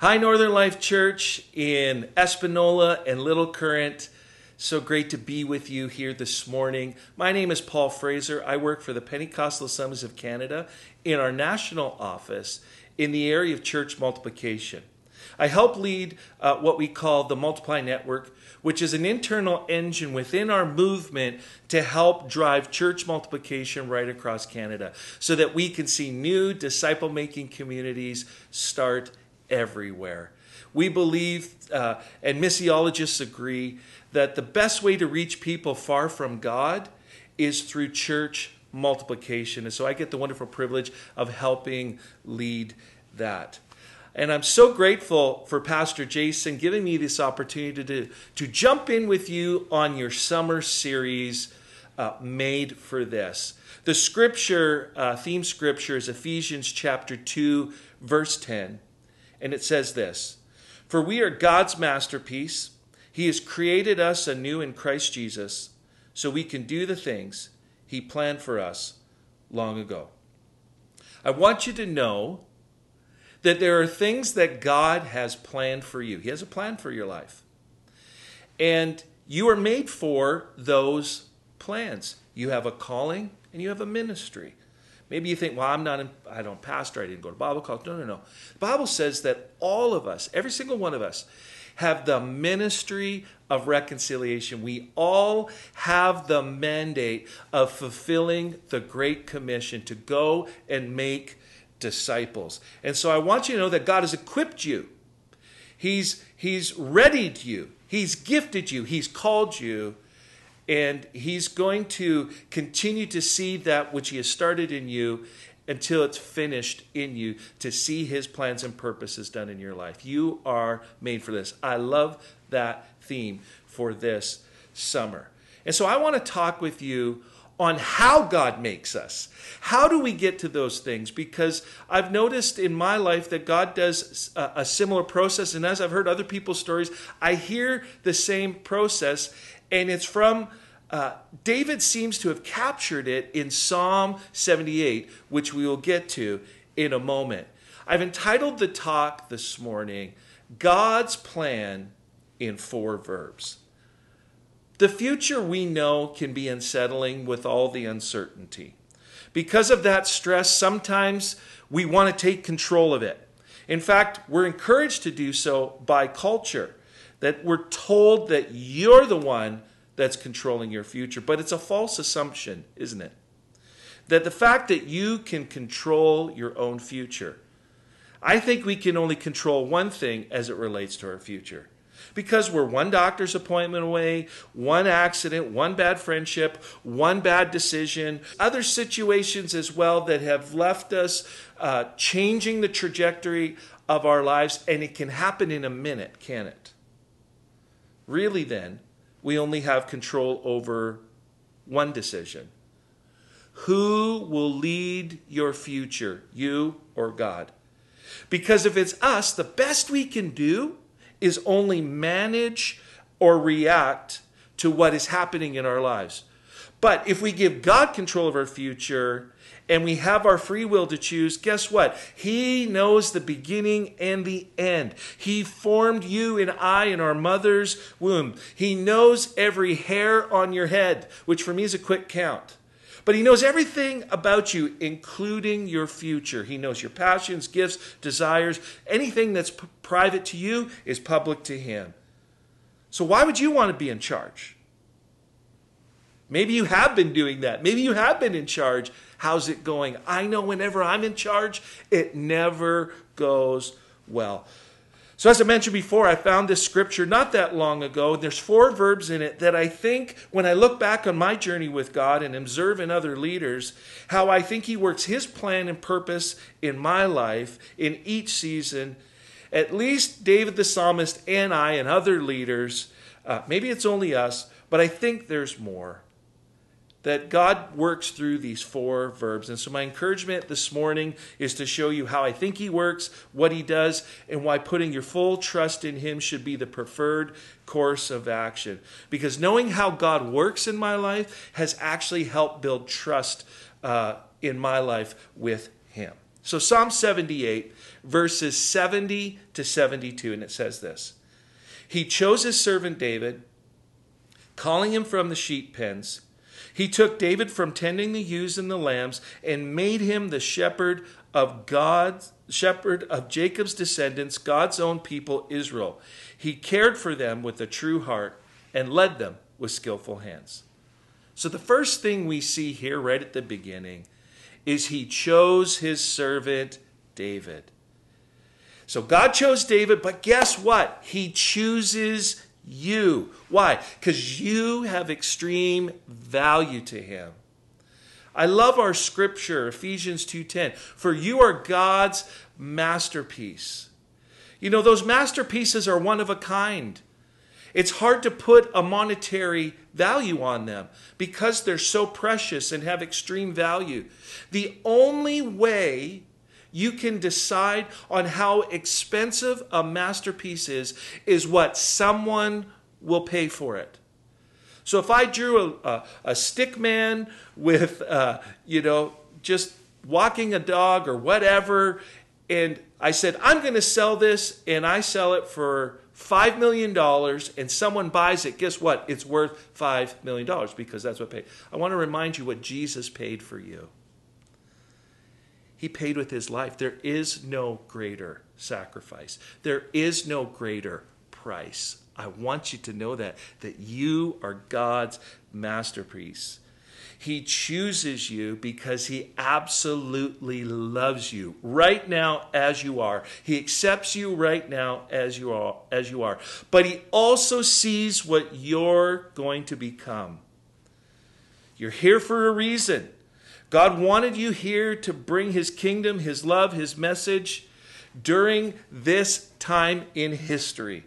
Hi, Northern Life Church in Espanola and Little Current. So great to be with you here this morning. My name is Paul Fraser. I work for the Pentecostal Assemblies of Canada in our national office in the area of church multiplication. I help lead uh, what we call the Multiply Network, which is an internal engine within our movement to help drive church multiplication right across Canada so that we can see new disciple making communities start everywhere. We believe, uh, and missiologists agree, that the best way to reach people far from God is through church multiplication. And so I get the wonderful privilege of helping lead that. And I'm so grateful for Pastor Jason giving me this opportunity to, to jump in with you on your summer series uh, made for this. The scripture, uh, theme scripture, is Ephesians chapter 2, verse 10. And it says this For we are God's masterpiece. He has created us anew in Christ Jesus so we can do the things He planned for us long ago. I want you to know that there are things that God has planned for you. He has a plan for your life. And you are made for those plans. You have a calling and you have a ministry. Maybe you think, well, I'm not, in, I don't pastor, I didn't go to Bible college. No, no, no. The Bible says that all of us, every single one of us, have the ministry of reconciliation. We all have the mandate of fulfilling the Great Commission to go and make disciples. And so I want you to know that God has equipped you. He's he's readied you. He's gifted you. He's called you and he's going to continue to see that which he has started in you until it's finished in you to see his plans and purposes done in your life. You are made for this. I love that theme for this summer. And so I want to talk with you on how God makes us. How do we get to those things? Because I've noticed in my life that God does a, a, similar process. And as I've heard other people's stories, I hear the same process. And it's from uh, David seems to have captured it in Psalm 78, which we will get to in a moment. I've entitled the talk this morning, God's Plan in Four Verbs. The future we know can be unsettling with all the uncertainty. Because of that stress, sometimes we want to take control of it. In fact, we're encouraged to do so by culture, that we're told that you're the one that's controlling your future. But it's a false assumption, isn't it? That the fact that you can control your own future. I think we can only control one thing as it relates to our future because we're one doctor's appointment away, one accident, one bad friendship, one bad decision, other situations as well that have left us uh, changing the trajectory of our lives, and it can happen in a minute, can it? Really, then, we only have control over one decision. Who will lead your future, you or God? Because if it's us, the best we can do is only manage or react to what is happening in our lives. But if we give God control of our future and we have our free will to choose, guess what? He knows the beginning and the end. He formed you and I in our mother's womb. He knows every hair on your head, which for me is a quick count. But he knows everything about you, including your future. He knows your passions, gifts, desires. Anything that's p- private to you is public to him. So why would you want to be in charge? Maybe you have been doing that. Maybe you have been in charge. How's it going? I know whenever I'm in charge, it never goes well. So, as I mentioned before, I found this scripture not that long ago. There's four verbs in it that I think, when I look back on my journey with God and observe in other leaders, how I think He works His plan and purpose in my life in each season. At least David the psalmist and I and other leaders, uh, maybe it's only us, but I think there's more that God works through these four verbs. And so, my encouragement this morning is to show you how I think He works, what He does, and why putting your full trust in Him should be the preferred course of action. Because knowing how God works in my life has actually helped build trust uh, in my life with Him. So, Psalm 78, verses 70 to 72, and it says this He chose his servant David, calling him from the sheep pens. He took David from tending the ewes and the lambs and made him the shepherd of God's shepherd of Jacob's descendants, God's own people, Israel. He cared for them with a true heart and led them with skillful hands. So, the first thing we see here right at the beginning is he chose his servant David. So, God chose David, but guess what? He chooses you. Why? Because you have extreme value to him. I love our scripture, Ephesians 2:10. For you are God's masterpiece. You know, those masterpieces are one of a kind. It's hard to put a monetary value on them because they're so precious and have extreme value. The only way you can decide on how expensive a masterpiece is is what someone will pay for it. So if I drew a, a, a stick man with, uh, you know, just walking a dog or whatever, and I said, I'm going to sell this, and I sell it for $5 million and someone buys it, guess what? It's worth $5 million because that's what paid. I want to remind you what Jesus paid for you. He paid with his life. There is no greater sacrifice, there is no greater price. I want you to know that, that you are God's masterpiece. He chooses you because he absolutely loves you right now as you are. He accepts you right now as you are, as you are. But he also sees what you're going to become. You're here for a reason. God wanted you here to bring his kingdom, his love, his message during this time in history.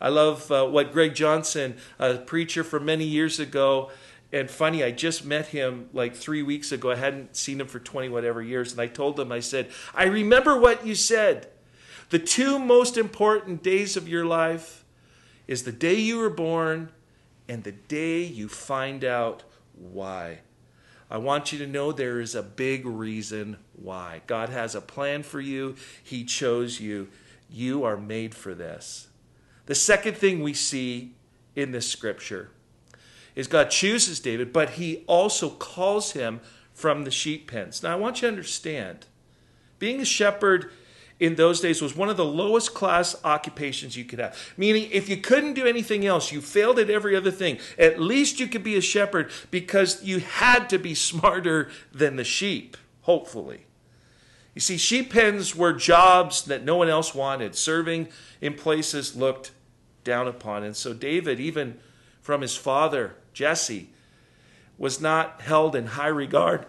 I love uh, what Greg Johnson, a preacher from many years ago, and funny, I just met him like three weeks ago. I hadn't seen him for 20 whatever years. And I told him, I said, I remember what you said. The two most important days of your life is the day you were born and the day you find out why. I want you to know there is a big reason why. God has a plan for you, He chose you. You are made for this. The second thing we see in this scripture is God chooses David, but he also calls him from the sheep pens. Now, I want you to understand being a shepherd in those days was one of the lowest class occupations you could have. Meaning, if you couldn't do anything else, you failed at every other thing, at least you could be a shepherd because you had to be smarter than the sheep, hopefully. You see, sheep pens were jobs that no one else wanted, serving in places looked down upon. And so, David, even from his father, Jesse, was not held in high regard.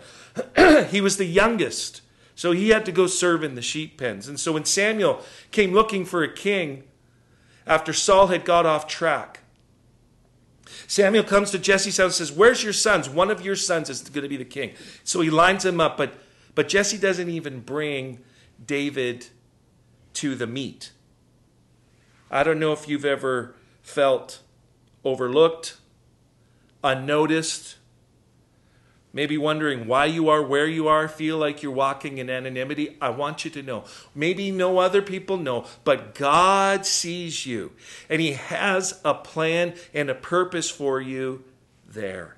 he was the youngest, so he had to go serve in the sheep pens. And so when Samuel came looking for a king after Saul had got off track, Samuel comes to Jesse's house and says, Where's your sons? One of your sons is going to be the king. So he lines them up, but, but Jesse doesn't even bring David to the meet. I don't know if you've ever felt overlooked, unnoticed, maybe wondering why you are where you are, feel like you're walking in anonymity, I want you to know. Maybe no other people know, but God sees you and He has a plan and a purpose for you there.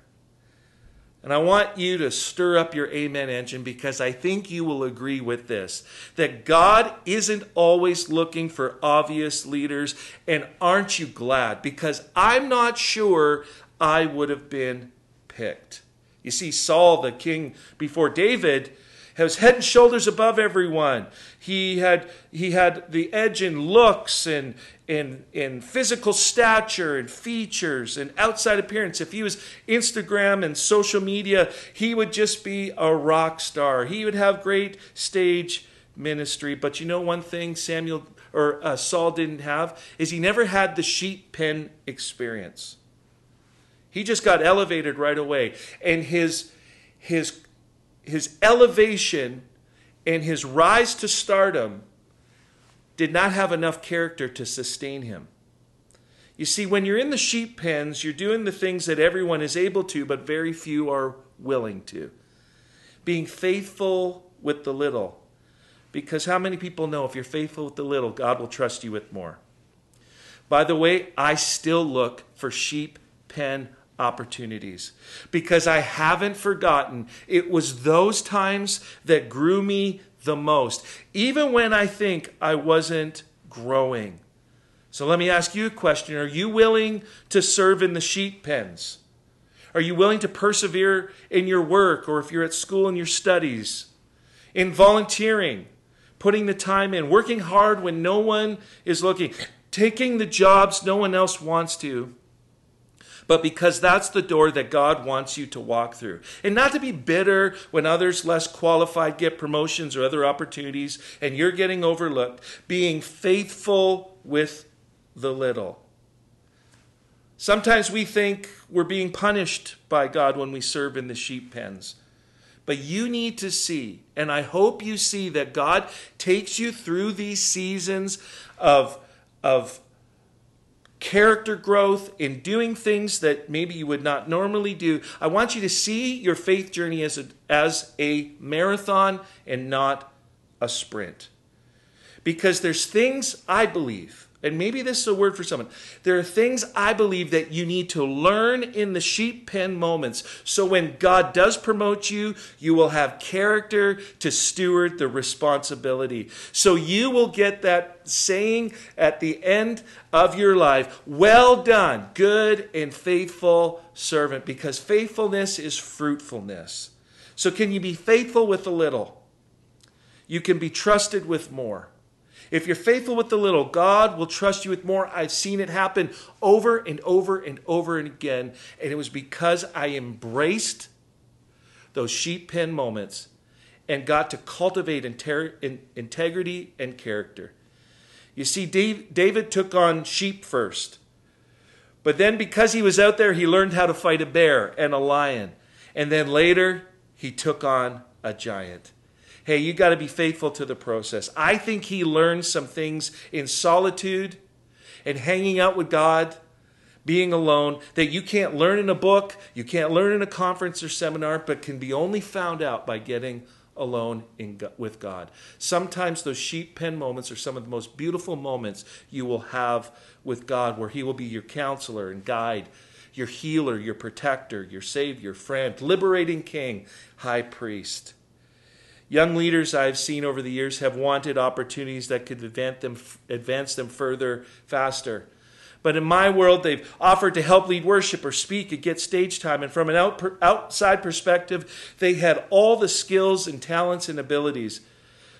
And I want you to stir up your amen engine because I think you will agree with this that God isn't always looking for obvious leaders. And aren't you glad? Because I'm not sure I would have been picked. You see, Saul, the king before David, was head and shoulders above everyone. He had, he had the edge in looks and, in, in physical stature and features and outside appearance. If he was Instagram and social media, he would just be a rock star. He would have great stage ministry. But you know one thing Samuel or uh, Saul didn't have is he never had the sheep pen experience. He just got elevated right away, and his his his elevation and his rise to stardom did not have enough character to sustain him. You see, when you're in the sheep pens, you're doing the things that everyone is able to, but very few are willing to. Being faithful with the little, Because how many people know if you're faithful with the little, God will trust you with more? By the way, I still look for sheep pen opportunities because I haven't forgotten it was those times that grew me the most, even when I think I wasn't growing. So let me ask you a question Are you willing to serve in the sheep pens? Are you willing to persevere in your work or if you're at school in your studies? In volunteering, putting the time in, working hard when no one is looking, taking the jobs no one else wants to but because that's the door that God wants you to walk through. And not to be bitter when others less qualified get promotions or other opportunities and you're getting overlooked, being faithful with the little. Sometimes we think we're being punished by God when we serve in the sheep pens. But you need to see, and I hope you see, that God takes you through these seasons of, of character growth, in doing things that maybe you would not normally do. I want you to see your faith journey as a, as a marathon and not a sprint. Because there's things I believe and maybe this is a word for someone. There are things I believe that you need to learn in the sheep pen moments. So when God does promote you, you will have character to steward the responsibility. So you will get that saying at the end of your life Well done, good and faithful servant, because faithfulness is fruitfulness. So, can you be faithful with a little? You can be trusted with more. If you're faithful with the little, God will trust you with more. I've seen it happen over and over and over and again. And it was because I embraced those sheep pen moments and got to cultivate integrity and character. You see, David took on sheep first. But then, because he was out there, he learned how to fight a bear and a lion. And then later, he took on a giant hey, you got to be faithful to the process. I think he learned some things in solitude and hanging out with God, being alone, that you can't learn in a book, you can't learn in a conference or seminar, but can be only found out by getting alone in, with God. Sometimes those sheep pen moments are some of the most beautiful moments you will have with God, where He will be your counselor and guide, your healer, your protector, your savior, friend, liberating king, high priest. Young leaders I've seen over the years have wanted opportunities that could advance them, advance them further, faster. But in my world, they've offered to help lead worship or speak and get stage time. And from an out, outside perspective, they had all the skills and talents and abilities.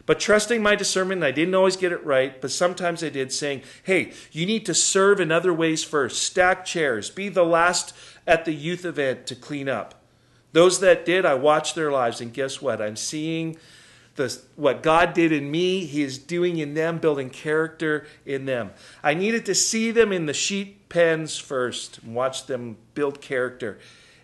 But trusting my discernment, I didn't always get it right, but sometimes I did, saying, hey, you need to serve in other ways first. Stack chairs, be the last at the youth event to clean up. Those that did, I watched their lives, and guess what? I'm seeing the, what God did in me, He is doing in them, building character in them. I needed to see them in the sheep pens first, and watch them build character,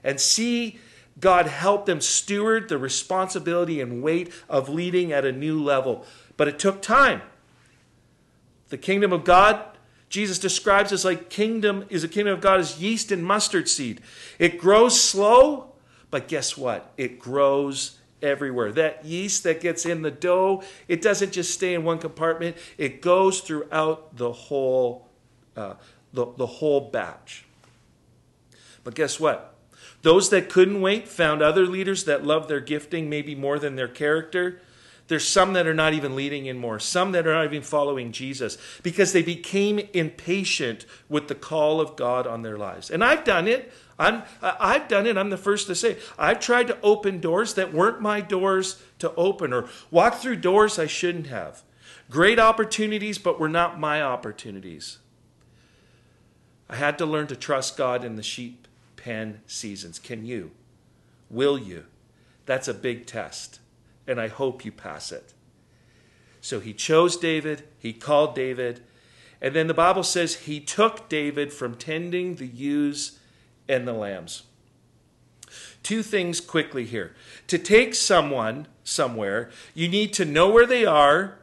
and see God help them steward the responsibility and weight of leading at a new level. But it took time. The kingdom of God Jesus describes as like kingdom is a kingdom of God as yeast and mustard seed. It grows slow, but guess what? It grows everywhere. That yeast that gets in the dough, it doesn't just stay in one compartment, it goes throughout the whole, uh, the, the whole batch. But guess what? Those that couldn't wait found other leaders that loved their gifting maybe more than their character. There's some that are not even leading anymore, some that are not even following Jesus because they became impatient with the call of God on their lives. And I've done it. I'm, I've done it. I'm the first to say. I've tried to open doors that weren't my doors to open or walk through doors I shouldn't have. Great opportunities, but were not my opportunities. I had to learn to trust God in the sheep pen seasons. Can you? Will you? That's a big test, and I hope you pass it. So he chose David, he called David, and then the Bible says he took David from tending the ewes and the lambs. Two things quickly here. To take someone somewhere, you need to know where they are.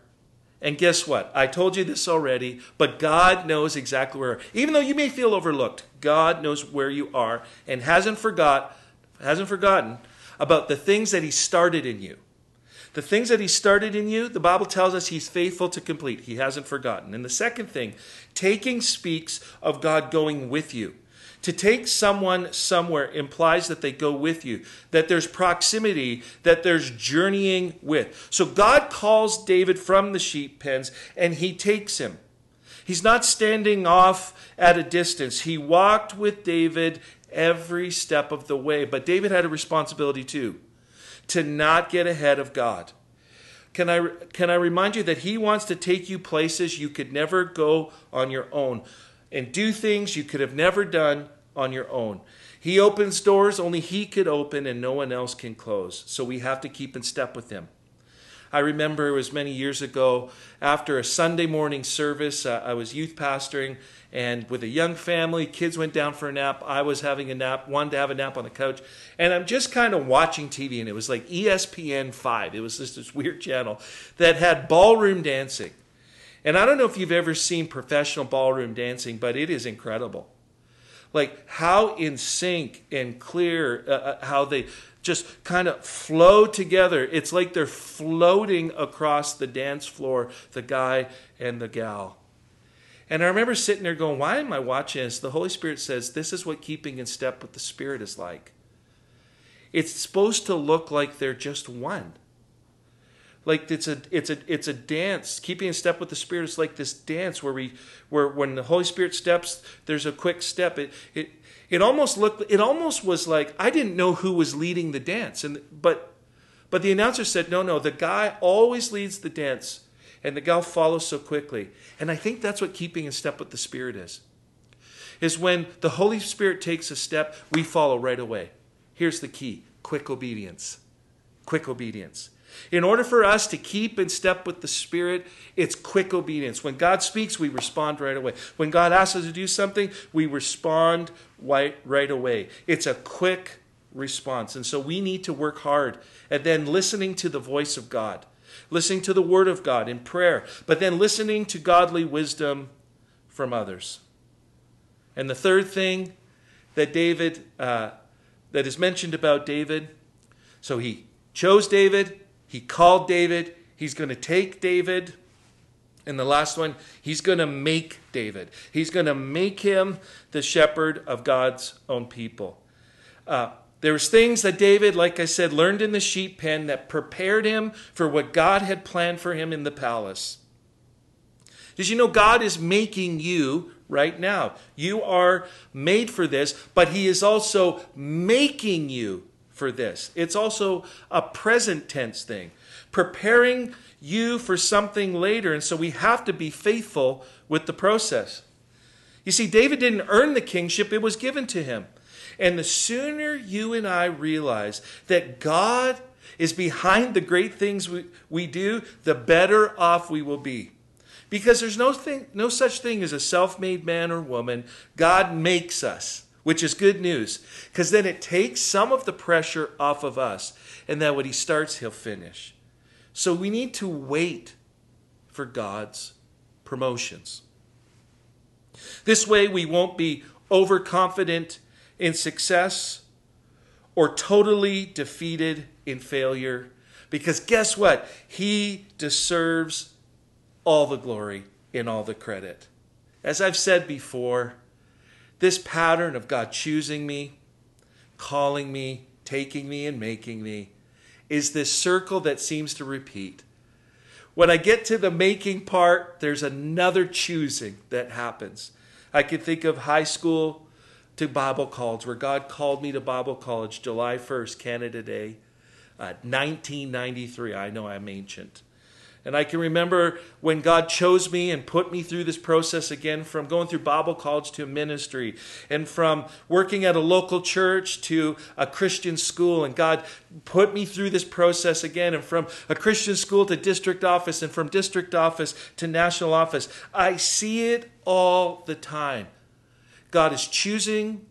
And guess what? I told you this already, but God knows exactly where. Even though you may feel overlooked, God knows where you are and hasn't forgot hasn't forgotten about the things that he started in you. The things that he started in you, the Bible tells us he's faithful to complete. He hasn't forgotten. And the second thing, taking speaks of God going with you. To take someone somewhere implies that they go with you, that there's proximity, that there's journeying with. So God calls David from the sheep pens and he takes him. He's not standing off at a distance. He walked with David every step of the way. But David had a responsibility too to not get ahead of God. Can I, can I remind you that He wants to take you places you could never go on your own and do things you could have never done on your own. He opens doors only He could open and no one else can close. So we have to keep in step with Him. I remember it was many years ago after a Sunday morning service. Uh, I was youth pastoring and with a young family, kids went down for a nap. I was having a nap, wanted to have a nap on the couch, and I'm just kind of watching TV, and it was like ESPN 5. It was just this weird channel that had ballroom dancing. And I don't know if you've ever seen professional ballroom dancing, but it is incredible. Like how in sync and clear, uh, uh how they just kind of flow together. It's like they're floating across the dance floor, the guy and the gal. And I remember sitting there going, Why am I watching this? The Holy Spirit says, This is what keeping in step with the Spirit is like. It's supposed to look like they're just one. Like it's a it's a it's a dance. Keeping in step with the Spirit is like this dance where we where when the Holy Spirit steps, there's a quick step. It it it almost looked it almost was like I didn't know who was leading the dance. And but but the announcer said, No, no, the guy always leads the dance and the gal follows so quickly. And I think that's what keeping in step with the Spirit is. Is when the Holy Spirit takes a step, we follow right away. Here's the key quick obedience. Quick obedience. In order for us to keep in step with the Spirit, it's quick obedience. When God speaks, we respond right away. When God asks us to do something, we respond right, away. It's a quick response. And so we need to work hard at then listening to the voice of God listening to the Word of God in prayer, but then listening to godly wisdom from others. And the third thing that David, uh, that is mentioned about David, so he chose David, he called David, he's going to take David. And the last one, he's going to make David. He's going to make him the shepherd of God's own people. Uh, there was things that David, like I said, learned in the sheep pen that prepared him for what God had planned for him in the palace. Did you know God is making you right now? You are made for this, but He is also making you for this. It's also a present tense thing, preparing you for something later. And so we have to be faithful with the process. You see, David didn't earn the kingship, it was given to him. And the sooner you and I realize that God is behind the great things we, we do, the better off we will be. Because there's no, thing, no such thing as a self made man or woman. God makes us, which is good news. Because then it takes some of the pressure off of us. And that when He starts, He'll finish. So we need to wait for God's promotions. This way, we won't be overconfident in success or totally defeated in failure. Because guess what? He deserves all the glory and all the credit. As I've said before, this pattern of God choosing me, calling me, taking me, and making me is this circle that seems to repeat. When I get to the making part, there's another choosing that happens. I can think of high school to Bible college, where God called me to Bible college July 1st, Canada Day, uh, 1993. I know I'm ancient. And I can remember when God chose me and put me through this process again from going through Bible college to ministry and from working at a local church to a Christian school. And God put me through this process again and from a Christian school to district office and from district office to national office. I see it all the time. God is choosing,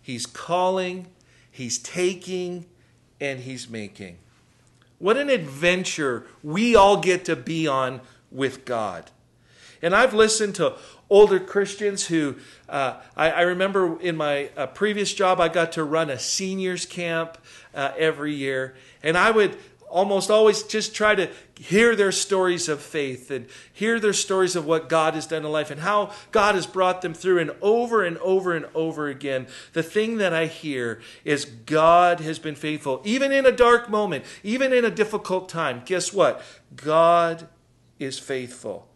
He's calling, He's taking, and He's making. What an adventure we all get to be on with God. And I've listened to older Christians who, uh, I, I, remember in my uh, previous job, I got to run a seniors camp uh, every year. And I would almost always just try to hear their stories of faith and hear their stories of what God has done in life and how God has brought them through. And over and over and over again, the thing that I hear is God has been faithful. Even in a dark moment, even in a difficult time, guess what? God is faithful.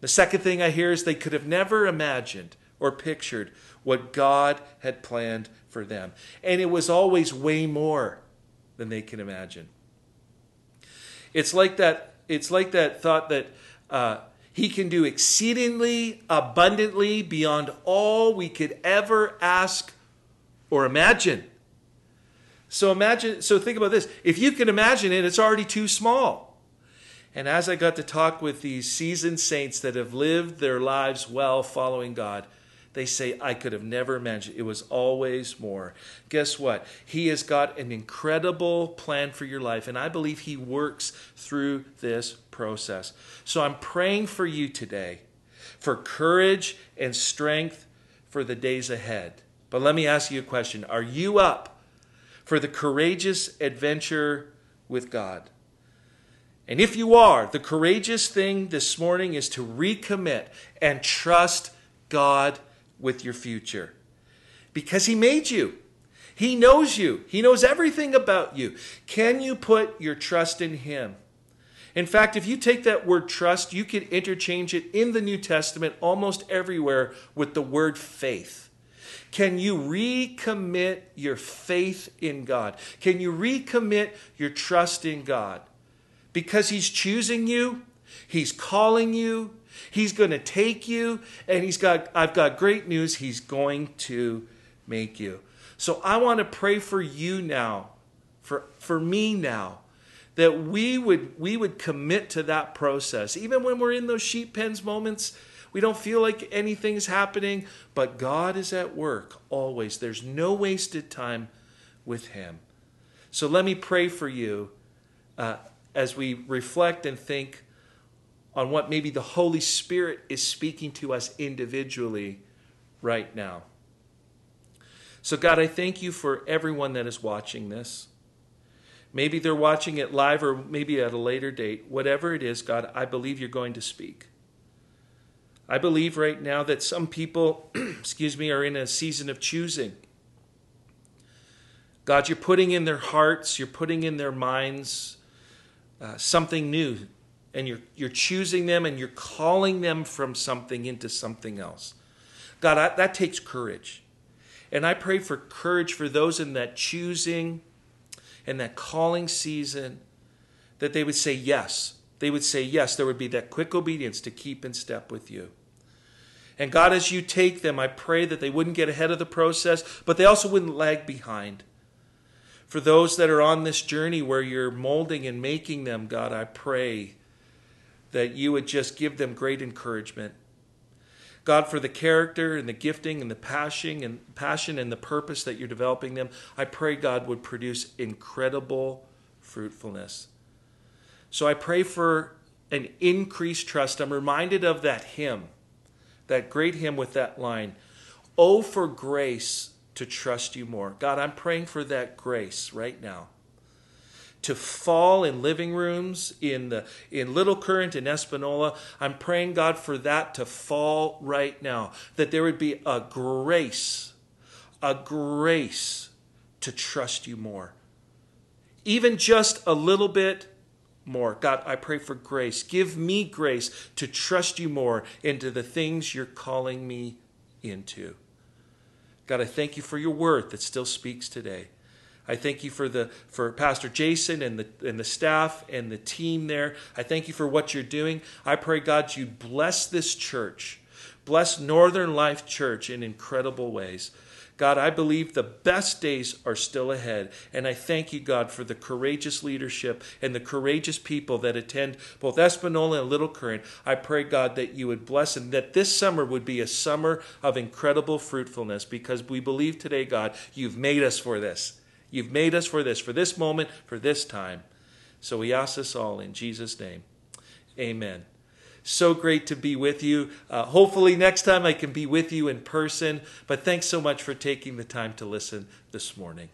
The second thing I hear is they could have never imagined or pictured what God had planned for them. And it was always way more than they can imagine. It's like that, it's like that thought that uh, he can do exceedingly abundantly beyond all we could ever ask or imagine. So imagine, so think about this. If you can imagine it, it's already too small. And as I got to talk with these seasoned saints that have lived their lives well following God, they say, I could have never imagined. It was always more. Guess what? He has got an incredible plan for your life, and I believe He works through this process. So I'm praying for you today for courage and strength for the days ahead. But let me ask you a question Are you up for the courageous adventure with God? And if you are, the courageous thing this morning is to recommit and trust God with your future because He made you. He knows you, He knows everything about you. Can you put your trust in Him? In fact, if you take that word trust, you could interchange it in the New Testament almost everywhere with the word faith. Can you recommit your faith in God? Can you recommit your trust in God? Because He's choosing you, He's calling you, He's going to take you, and he's got, I've got great news. He's going to make you. So I want to pray for you now, for, for me now, that we would, we would commit to that process. Even when we're in those sheep pens moments, we don't feel like anything's happening, but God is at work always. There's no wasted time with Him. So let me pray for you uh, as we reflect and think on what maybe the Holy Spirit is speaking to us individually right now. So, God, I thank you for everyone that is watching this. Maybe they're watching it live or maybe at a later date. Whatever it is, God, I believe you're going to speak. I believe right now that some people, excuse me, are in a season of choosing. God, you're putting in their hearts, you're putting in their minds uh, something new, and you're, you're choosing them and you're calling them from something into something else. God, I, that takes courage. And I pray for courage for those in that choosing and that calling season that they would say yes. They would say yes. There would be that quick obedience to keep in step with you. And God, as you take them, I pray that they wouldn't get ahead of the process, but they also wouldn't lag behind. For those that are on this journey where you're molding and making them, God, I pray that you would just give them great encouragement. God, for the character and the gifting and the passion and passion and the purpose that you're developing them, I pray God would produce incredible fruitfulness. So I pray for an increased trust. I'm reminded of that hymn, that great hymn with that line, Oh, for grace to trust you more. God, I'm praying for that grace right now to fall in living rooms in the in Little Current in Espanola. I'm praying God for that to fall right now. That there would be a grace, a grace to trust you more. Even just a little bit more. God, I pray for grace. Give me grace to trust you more into the things you're calling me into. God, I thank you for your word that still speaks today. I thank you for the for Pastor Jason and the and the staff and the team there. I thank you for what you're doing. I pray God you bless this church. Bless Northern Life Church in incredible ways. God, I believe the best days are still ahead. And I thank you, God, for the courageous leadership and the courageous people that attend both Espanola and Little Current. I pray, God, that you would bless and that this summer would be a summer of incredible fruitfulness because we believe today, God, you've made us for this. You've made us for this, for this moment, for this time. So we ask this all in Jesus' name. Amen. So great to be with you. Uh, hopefully, next time I can be with you in person. But thanks so much for taking the time to listen this morning.